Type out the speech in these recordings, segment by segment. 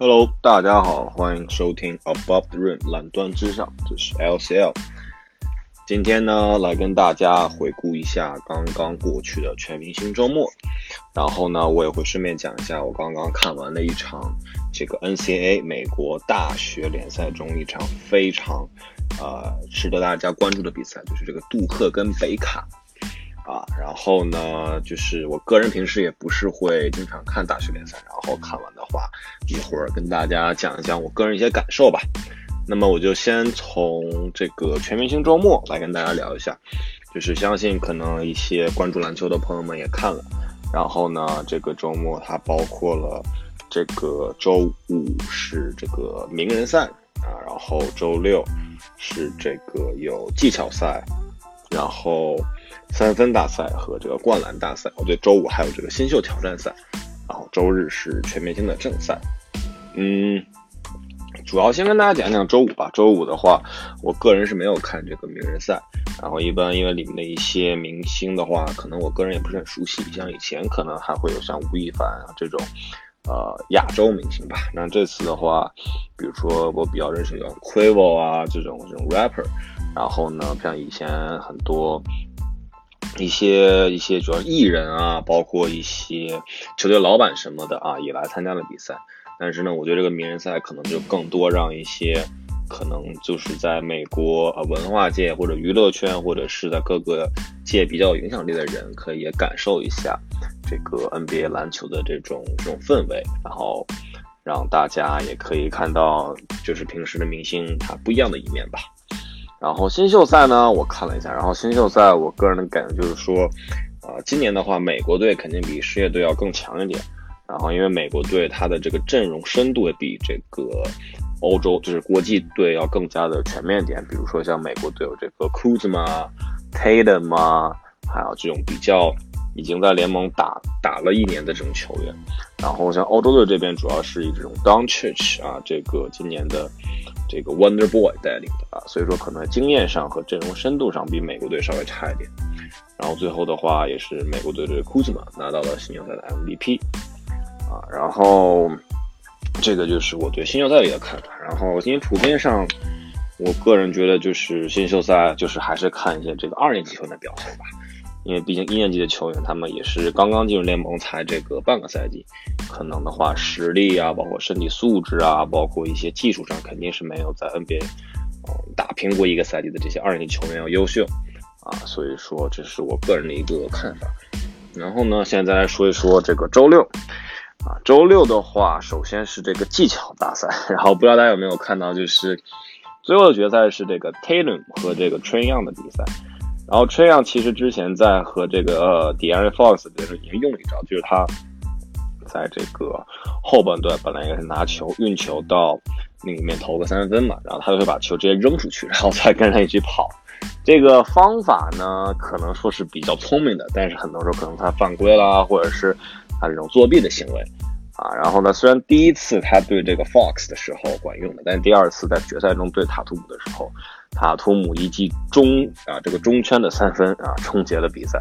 Hello，大家好，欢迎收听 Above the Rim 蓝端之上，这是 LCL。今天呢，来跟大家回顾一下刚刚过去的全明星周末，然后呢，我也会顺便讲一下我刚刚看完的一场这个 NCAA 美国大学联赛中一场非常呃值得大家关注的比赛，就是这个杜克跟北卡。啊，然后呢，就是我个人平时也不是会经常看大学联赛，然后看完的话，一会儿跟大家讲一讲我个人一些感受吧。那么我就先从这个全明星周末来跟大家聊一下，就是相信可能一些关注篮球的朋友们也看了。然后呢，这个周末它包括了这个周五是这个名人赛啊，然后周六是这个有技巧赛，然后。三分大赛和这个灌篮大赛，哦对，周五还有这个新秀挑战赛，然后周日是全明星的正赛。嗯，主要先跟大家讲讲周五吧。周五的话，我个人是没有看这个名人赛，然后一般因为里面的一些明星的话，可能我个人也不是很熟悉，像以前可能还会有像吴亦凡啊这种，呃，亚洲明星吧。那这次的话，比如说我比较认识像 Quavo 啊这种这种 rapper，然后呢，像以前很多。一些一些主要艺人啊，包括一些球队老板什么的啊，也来参加了比赛。但是呢，我觉得这个名人赛可能就更多让一些可能就是在美国呃文化界或者娱乐圈或者是在各个界比较有影响力的人，可以感受一下这个 NBA 篮球的这种这种氛围，然后让大家也可以看到就是平时的明星他不一样的一面吧。然后新秀赛呢，我看了一下。然后新秀赛，我个人的感觉就是说，呃，今年的话，美国队肯定比世界队要更强一点。然后因为美国队它的这个阵容深度也比这个欧洲就是国际队要更加的全面点。比如说像美国队有这个 Kuzma、Tatum 啊，还有这种比较已经在联盟打打了一年的这种球员。然后像欧洲队这边主要是以这种 d o n c h i c h 啊，这个今年的。这个 Wonder Boy 带领的啊，所以说可能经验上和阵容深度上比美国队稍微差一点。然后最后的话也是美国队的 Kuzma 拿到了新秀赛的 MVP 啊。然后这个就是我对新秀赛里的看法。然后今天普遍上，我个人觉得就是新秀赛就是还是看一些这个二年级球员的表现吧。因为毕竟一年级的球员，他们也是刚刚进入联盟才这个半个赛季，可能的话实力啊，包括身体素质啊，包括一些技术上，肯定是没有在 NBA，嗯，打拼过一个赛季的这些二年级球员要优秀啊。所以说，这是我个人的一个看法。然后呢，现在来说一说这个周六啊，周六的话，首先是这个技巧大赛，然后不知道大家有没有看到，就是最后的决赛是这个 Taylor 和这个 Trin Young 的比赛。然后 Trey Young 其实之前在和这个呃 De'Aaron Fox 的时候已经用了一招，就是他在这个后半段本来应该是拿球运球到那里面投个三分嘛，然后他就会把球直接扔出去，然后再跟他一起跑。这个方法呢，可能说是比较聪明的，但是很多时候可能他犯规啦，或者是他这种作弊的行为啊。然后呢，虽然第一次他对这个 Fox 的时候管用的，但是第二次在决赛中对塔图姆的时候。塔图姆一记中啊，这个中圈的三分啊，终结了比赛。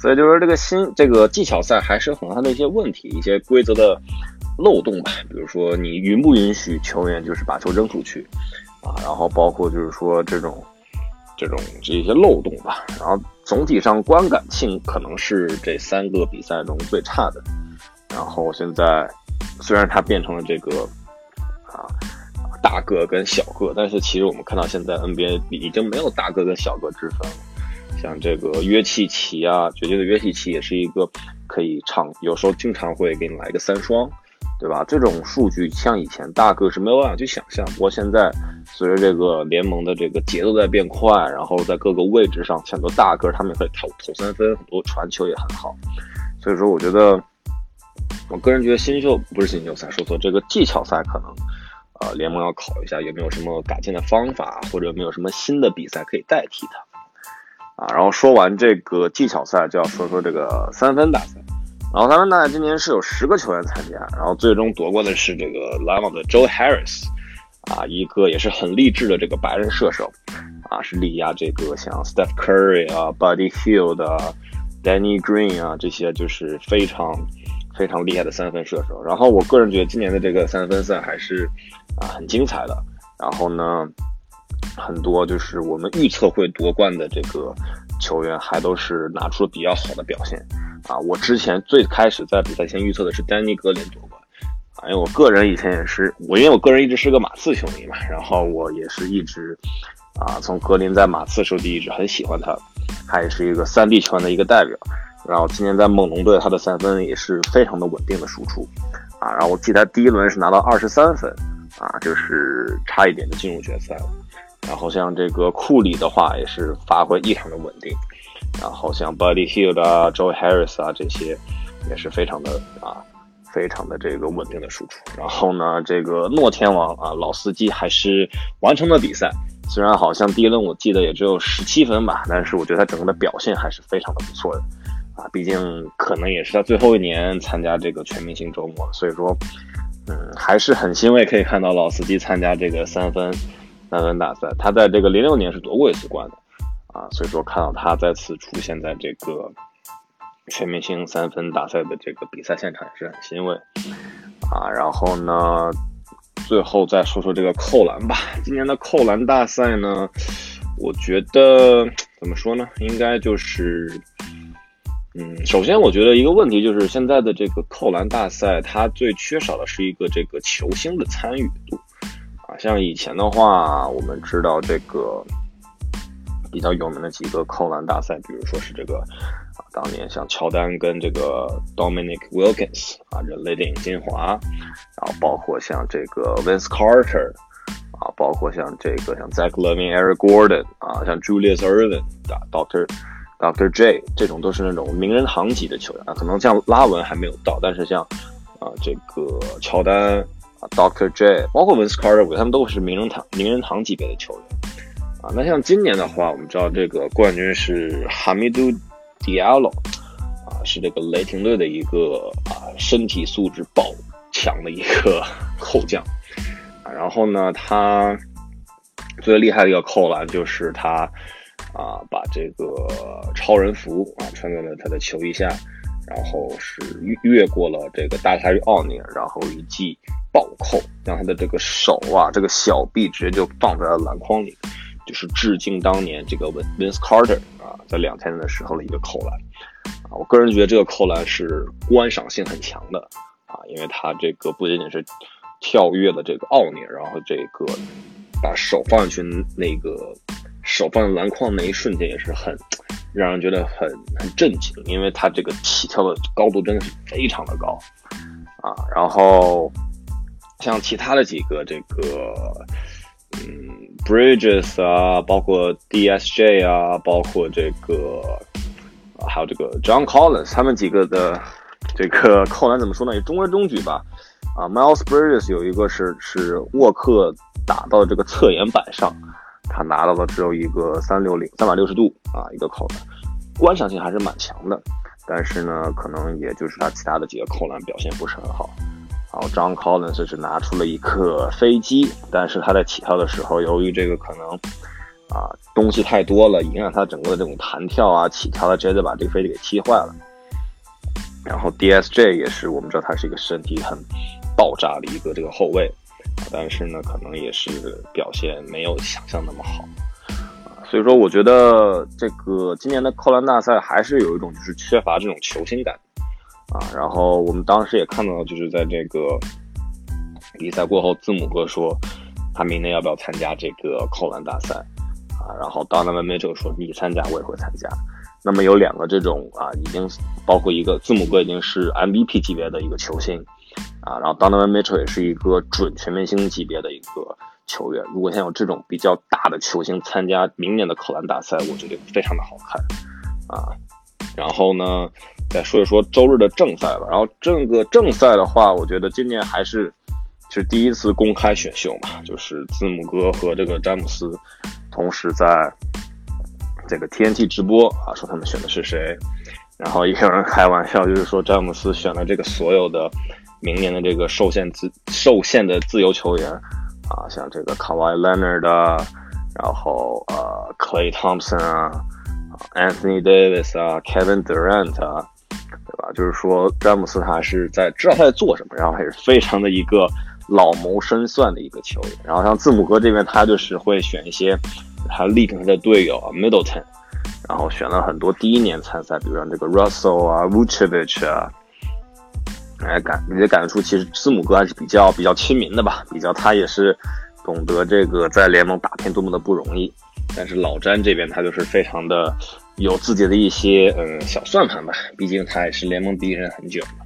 所以就是这个新这个技巧赛还是有很大的一些问题，一些规则的漏洞吧。比如说你允不允许球员就是把球扔出去啊，然后包括就是说这种这种这些漏洞吧。然后总体上观感性可能是这三个比赛中最差的。然后现在虽然它变成了这个啊。大个跟小个，但是其实我们看到现在 NBA 已经没有大个跟小个之分了。像这个约契奇啊，绝对的约契奇也是一个可以唱，有时候经常会给你来个三双，对吧？这种数据像以前大个是没有办法去想象。不过现在随着这个联盟的这个节奏在变快，然后在各个位置上，很多大个他们也可以投投三分，很多传球也很好。所以说，我觉得，我个人觉得新秀不是新秀赛，说错，这个技巧赛可能。呃，联盟要考一下有没有什么改进的方法，或者有没有什么新的比赛可以代替它啊。然后说完这个技巧赛，就要说说这个三分大赛。然后三分大赛今年是有十个球员参加，然后最终夺冠的是这个篮网的 Joe Harris 啊，一个也是很励志的这个白人射手啊，是力压这个像 Steph Curry 啊、Buddy Hield 啊、Danny Green 啊这些就是非常非常厉害的三分射手。然后我个人觉得今年的这个三分赛还是啊很精彩的。然后呢，很多就是我们预测会夺冠的这个球员，还都是拿出了比较好的表现啊。我之前最开始在比赛前预测的是丹尼格林夺冠啊，因为我个人以前也是我，因为我个人一直是个马刺球迷嘛，然后我也是一直啊从格林在马刺时候就一直很喜欢他，他也是一个三 D 球员的一个代表。然后今年在猛龙队，他的三分也是非常的稳定的输出啊。然后我记得他第一轮是拿到二十三分。啊，就是差一点就进入决赛了。然后像这个库里的话，也是发挥异常的稳定。然后像 Buddy Hield 啊、Joe Harris 啊这些，也是非常的啊，非常的这个稳定的输出。然后呢，这个诺天王啊，老司机还是完成了比赛。虽然好像第一轮我记得也只有十七分吧，但是我觉得他整个的表现还是非常的不错的。啊，毕竟可能也是他最后一年参加这个全明星周末，所以说。嗯，还是很欣慰可以看到老司机参加这个三分三分大赛。他在这个零六年是夺过一次冠的啊，所以说看到他再次出现在这个全明星三分大赛的这个比赛现场也是很欣慰啊。然后呢，最后再说说这个扣篮吧。今年的扣篮大赛呢，我觉得怎么说呢？应该就是。嗯，首先我觉得一个问题就是现在的这个扣篮大赛，它最缺少的是一个这个球星的参与度啊。像以前的话，我们知道这个比较有名的几个扣篮大赛，比如说是这个啊，当年像乔丹跟这个 Dominic Wilkins 啊，人类电影精华，然后包括像这个 Vince Carter 啊，包括像这个像 Zach Levine、Eric Gordon 啊，像 Julius Ervin 啊，Doctor。Dr. J 这种都是那种名人堂级的球员啊，可能像拉文还没有到，但是像啊这个乔丹啊，Dr. J，包括 Vince Carter，他们都是名人堂名人堂级别的球员啊。那像今年的话，我们知道这个冠军是哈密杜·迪亚洛啊，是这个雷霆队的一个啊身体素质爆强的一个 扣将啊。然后呢，他最厉害的一个扣篮就是他。啊，把这个超人服啊穿在了他的球衣下，然后是越越过了这个大鲨鱼奥尼尔，然后一记暴扣，让他的这个手啊，这个小臂直接就放在了篮筐里，就是致敬当年这个 Vince Carter 啊，在两千年的时候的一个扣篮啊。我个人觉得这个扣篮是观赏性很强的啊，因为他这个不仅仅是跳跃了这个奥尼尔，然后这个把手放进去那个。手放在篮筐那一瞬间也是很让人觉得很很震惊，因为他这个起跳的高度真的是非常的高啊。然后像其他的几个这个嗯，Bridges 啊，包括 DSJ 啊，包括这个啊还有这个 John Collins，他们几个的这个扣篮怎么说呢？也中规中矩吧。啊，Miles Bridges 有一个是是沃克打到这个侧沿板上。他拿到的只有一个三六零三百六十度啊，一个扣篮，观赏性还是蛮强的。但是呢，可能也就是他其他的几个扣篮表现不是很好。然后张 Collins 是拿出了一个飞机，但是他在起跳的时候，由于这个可能啊东西太多了，影响他整个的这种弹跳啊起跳，他直接就把这个飞机给踢坏了。然后 DSJ 也是我们知道他是一个身体很爆炸的一个这个后卫。但是呢，可能也是表现没有想象那么好啊，所以说我觉得这个今年的扣篮大赛还是有一种就是缺乏这种球星感啊。然后我们当时也看到，就是在这个比赛过后，字母哥说他明年要不要参加这个扣篮大赛啊？然后 Donovan Mitchell 说你参加我也会参加。那么有两个这种啊，已经包括一个字母哥已经是 MVP 级别的一个球星。啊，然后 Donovan Mitchell 也是一个准全明星级别的一个球员。如果像有这种比较大的球星参加明年的扣篮大赛，我觉得非常的好看啊。然后呢，再说一说周日的正赛吧。然后这个正赛的话，我觉得今年还是是第一次公开选秀嘛，就是字母哥和这个詹姆斯同时在这个 TNT 直播啊，说他们选的是谁。然后也有人开玩笑，就是说詹姆斯选了这个所有的。明年的这个受限自受限的自由球员啊，像这个 Kawhi Leonard 啊，然后呃 Clay Thompson 啊，Anthony Davis 啊，Kevin Durant 啊，对吧就是说詹姆斯他是在知道他在做什么，然后还是非常的一个老谋深算的一个球员。然后像字母哥这边，他就是会选一些他历程的队友，Middleton，然后选了很多第一年参赛，比如像这个 Russell 啊，Vucevic 啊，哎感你也感觉出其实字母哥还是比较比较亲民的吧，比较他也是懂得这个在联盟打拼多么的不容易。但是老詹这边他就是非常的有自己的一些嗯小算盘吧，毕竟他也是联盟第一人很久了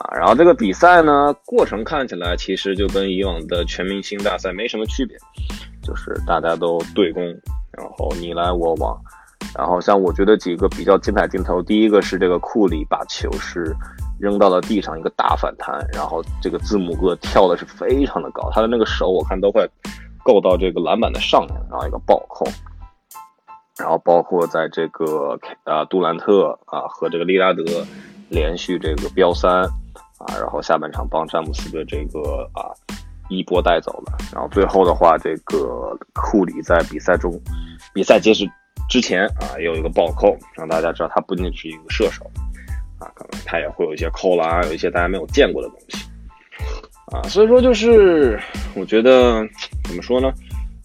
啊。然后这个比赛呢，过程看起来其实就跟以往的全明星大赛没什么区别，就是大家都对攻，然后你来我往。然后像我觉得几个比较精彩镜头，第一个是这个库里把球是扔到了地上一个大反弹，然后这个字母哥跳的是非常的高，他的那个手我看都快。够到这个篮板的上面，然后一个暴扣，然后包括在这个啊杜兰特啊和这个利拉德连续这个飙三啊，然后下半场帮詹姆斯的这个啊一波带走了，然后最后的话，这个库里在比赛中比赛结束之前啊有一个暴扣，让大家知道他不仅仅是一个射手啊，可能他也会有一些扣篮，有一些大家没有见过的东西。啊，所以说就是我觉得怎么说呢，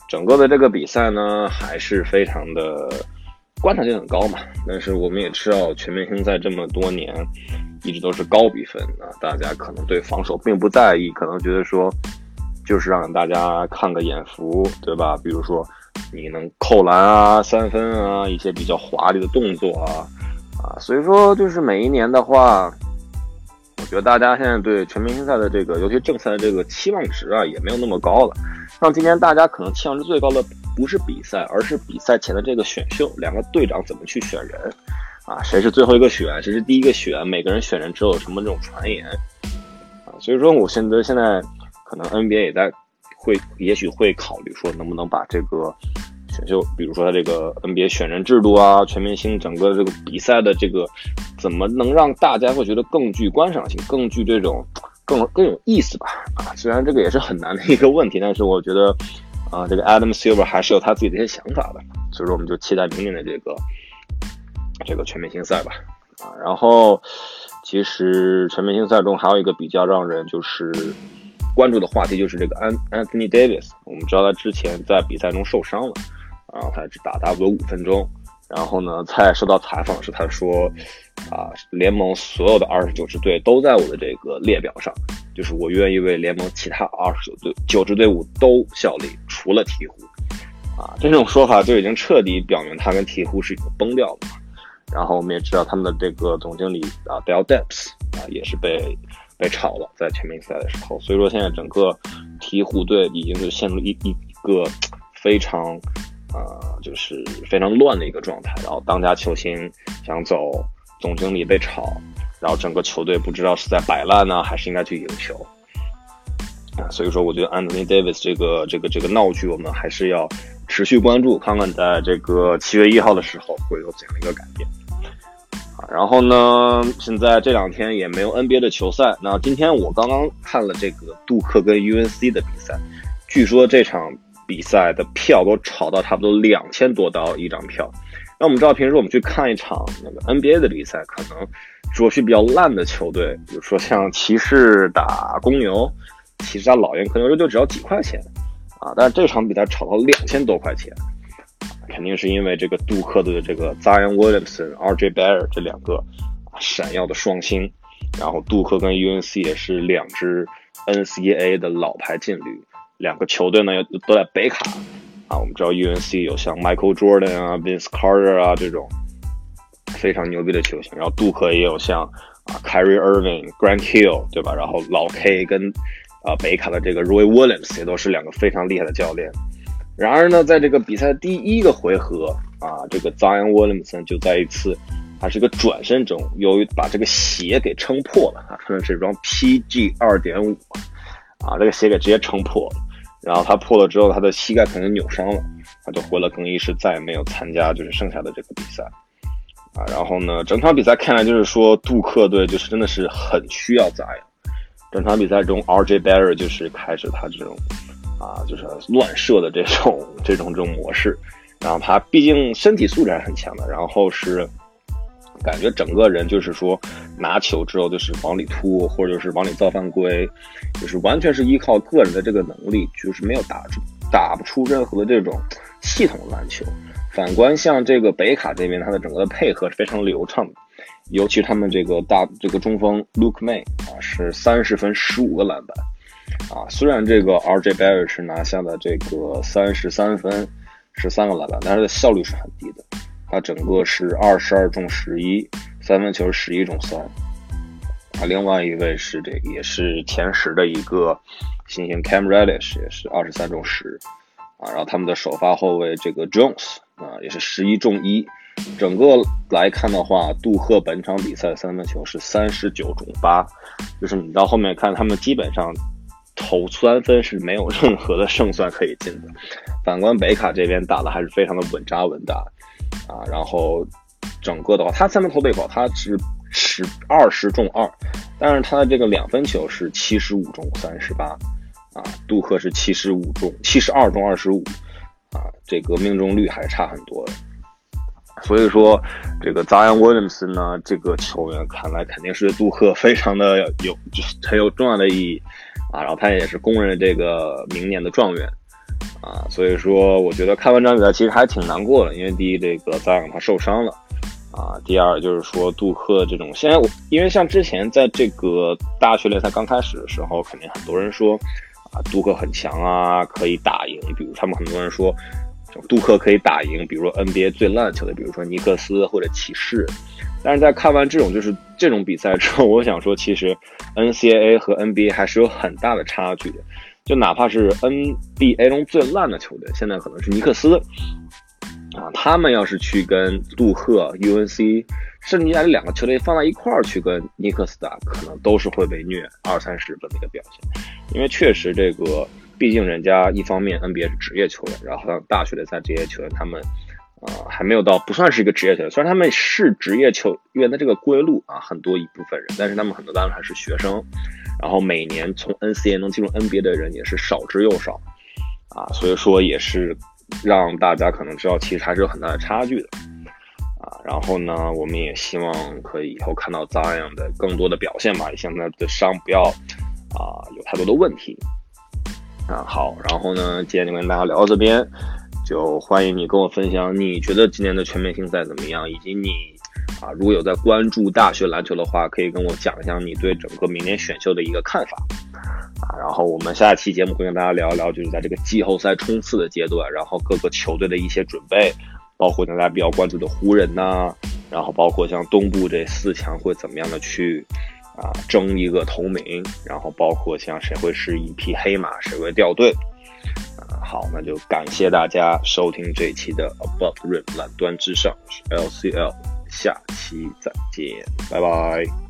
整个的这个比赛呢还是非常的观察性很高嘛。但是我们也知道，全明星赛这么多年一直都是高比分啊，大家可能对防守并不在意，可能觉得说就是让大家看个眼福，对吧？比如说你能扣篮啊、三分啊，一些比较华丽的动作啊啊，所以说就是每一年的话。我觉得大家现在对全明星赛的这个，尤其正赛的这个期望值啊，也没有那么高了。像今年大家可能期望值最高的不是比赛，而是比赛前的这个选秀，两个队长怎么去选人啊？谁是最后一个选？谁是第一个选？每个人选人之后有什么这种传言啊？所以说，我现在现在可能 NBA 也在会，也许会考虑说，能不能把这个。选秀，比如说他这个 NBA 选人制度啊，全明星整个这个比赛的这个，怎么能让大家会觉得更具观赏性，更具这种更更有意思吧？啊，虽然这个也是很难的一个问题，但是我觉得啊，这个 Adam Silver 还是有他自己的一些想法的，所以说我们就期待明年的这个这个全明星赛吧。啊，然后其实全明星赛中还有一个比较让人就是关注的话题，就是这个安 Anthony Davis，我们知道他之前在比赛中受伤了。然后他只打差不多五分钟，然后呢，在受到采访时，他说：“啊，联盟所有的二十九支队都在我的这个列表上，就是我愿意为联盟其他二十九队九支队伍都效力，除了鹈鹕。”啊，这种说法就已经彻底表明他跟鹈鹕是已经崩掉了。然后我们也知道他们的这个总经理啊，Dell Demps 啊，也是被被炒了，在全明星赛的时候。所以说现在整个鹈鹕队已经是陷入一一个非常。呃，就是非常乱的一个状态，然后当家球星想走，总经理被炒，然后整个球队不知道是在摆烂呢，还是应该去赢球啊。所以说，我觉得 Anthony Davis 这个这个这个闹剧，我们还是要持续关注，看看在这个七月一号的时候会有怎样一个改变啊。然后呢，现在这两天也没有 NBA 的球赛，那今天我刚刚看了这个杜克跟 UNC 的比赛，据说这场。比赛的票都炒到差不多两千多刀一张票。那我们知道，平时我们去看一场那个 NBA 的比赛，可能说是比较烂的球队，比如说像骑士打公牛，骑士打老鹰，可能说就只要几块钱啊。但是这场比赛炒到两千多块钱，肯定是因为这个杜克的这个 Zion Williamson、RJ Barrett 这两个闪耀的双星，然后杜克跟 UNC 也是两支 NCAA 的老牌劲旅。两个球队呢，都在北卡啊。我们知道 UNC 有像 Michael Jordan 啊、Vince Carter 啊这种非常牛逼的球星，然后杜克也有像啊 Kyrie Irving、Grant Hill，对吧？然后老 K 跟啊北卡的这个 Roy Williams 也都是两个非常厉害的教练。然而呢，在这个比赛第一个回合啊，这个 Zion Williamson 就在一次他是一个转身中，由于把这个鞋给撑破了啊，穿的是一双 PG 二点五啊，这个鞋给直接撑破了。然后他破了之后，他的膝盖可能扭伤了，他就回了更衣室，再也没有参加就是剩下的这个比赛，啊，然后呢，整场比赛看来就是说杜克队就是真的是很需要扎呀。整场比赛中，RJ Barrett 就是开始他这种啊，就是乱射的这种这种这种模式，然后他毕竟身体素质还是很强的，然后是感觉整个人就是说拿球之后就是往里突，或者就是往里造犯规，就是完全是依靠个人的这个能力，就是没有打出打不出任何的这种系统篮球。反观像这个北卡这边，他的整个的配合是非常流畅的，尤其他们这个大这个中锋 Luke May 啊是三十分十五个篮板。啊，虽然这个 RJ Barrett 是拿下了这个三十三分，十三个篮板，但是效率是很低的。他整个是二十二中十一，三分球十一中三。啊，另外一位是这个也是前十的一个新星 Cam Reddish，也是二十三中十。啊，然后他们的首发后卫这个 Jones 啊，也是十一中一。整个来看的话，杜克本场比赛三分球是三十九中八，就是你到后面看他们基本上。投三分是没有任何的胜算可以进的。反观北卡这边打的还是非常的稳扎稳打啊，然后整个的话，他三分投的好，他是十二十中二，但是他的这个两分球是七十五中三十八啊，杜克是七十五中七十二中二十五啊，这个命中率还是差很多的。所以说，这个 Zion Williams 呢，这个球员看来肯定是杜克非常的有就是很有重要的意义。啊，然后他也是公认这个明年的状元，啊，所以说我觉得看完这场比赛其实还挺难过的，因为第一这个扎永他受伤了，啊，第二就是说杜克这种，现在我因为像之前在这个大学联赛刚开始的时候，肯定很多人说啊杜克很强啊，可以打赢，比如他们很多人说杜克可以打赢，比如说 NBA 最烂球队，比如说尼克斯或者骑士。但是在看完这种就是这种比赛之后，我想说，其实 NCAA 和 NBA 还是有很大的差距的。就哪怕是 NBA 中最烂的球队，现在可能是尼克斯啊，他们要是去跟杜克、UNC，甚至这两个球队放在一块儿去跟尼克斯打，可能都是会被虐二三十分的一个表现。因为确实这个，毕竟人家一方面 NBA 是职业球员，然后大学联赛这些球员，他们。啊，还没有到不算是一个职业球员，虽然他们是职业球员的这个归路啊，很多一部分人，但是他们很多当然还是学生，然后每年从 n c a 能进入 NBA 的人也是少之又少，啊，所以说也是让大家可能知道，其实还是有很大的差距的，啊，然后呢，我们也希望可以以后看到 Zion 的更多的表现吧，也希望他的伤不要啊有太多的问题，啊，好，然后呢，今天就跟大家聊到这边。就欢迎你跟我分享，你觉得今年的全明星赛怎么样？以及你啊，如果有在关注大学篮球的话，可以跟我讲一讲你对整个明年选秀的一个看法啊。然后我们下期节目会跟大家聊一聊，就是在这个季后赛冲刺的阶段，然后各个球队的一些准备，包括大家比较关注的湖人呐，然后包括像东部这四强会怎么样的去啊争一个头名，然后包括像谁会是一匹黑马，谁会掉队啊。好，那就感谢大家收听这一期的 Above Rim 蓝端之上，是 LCL，下期再见，拜拜。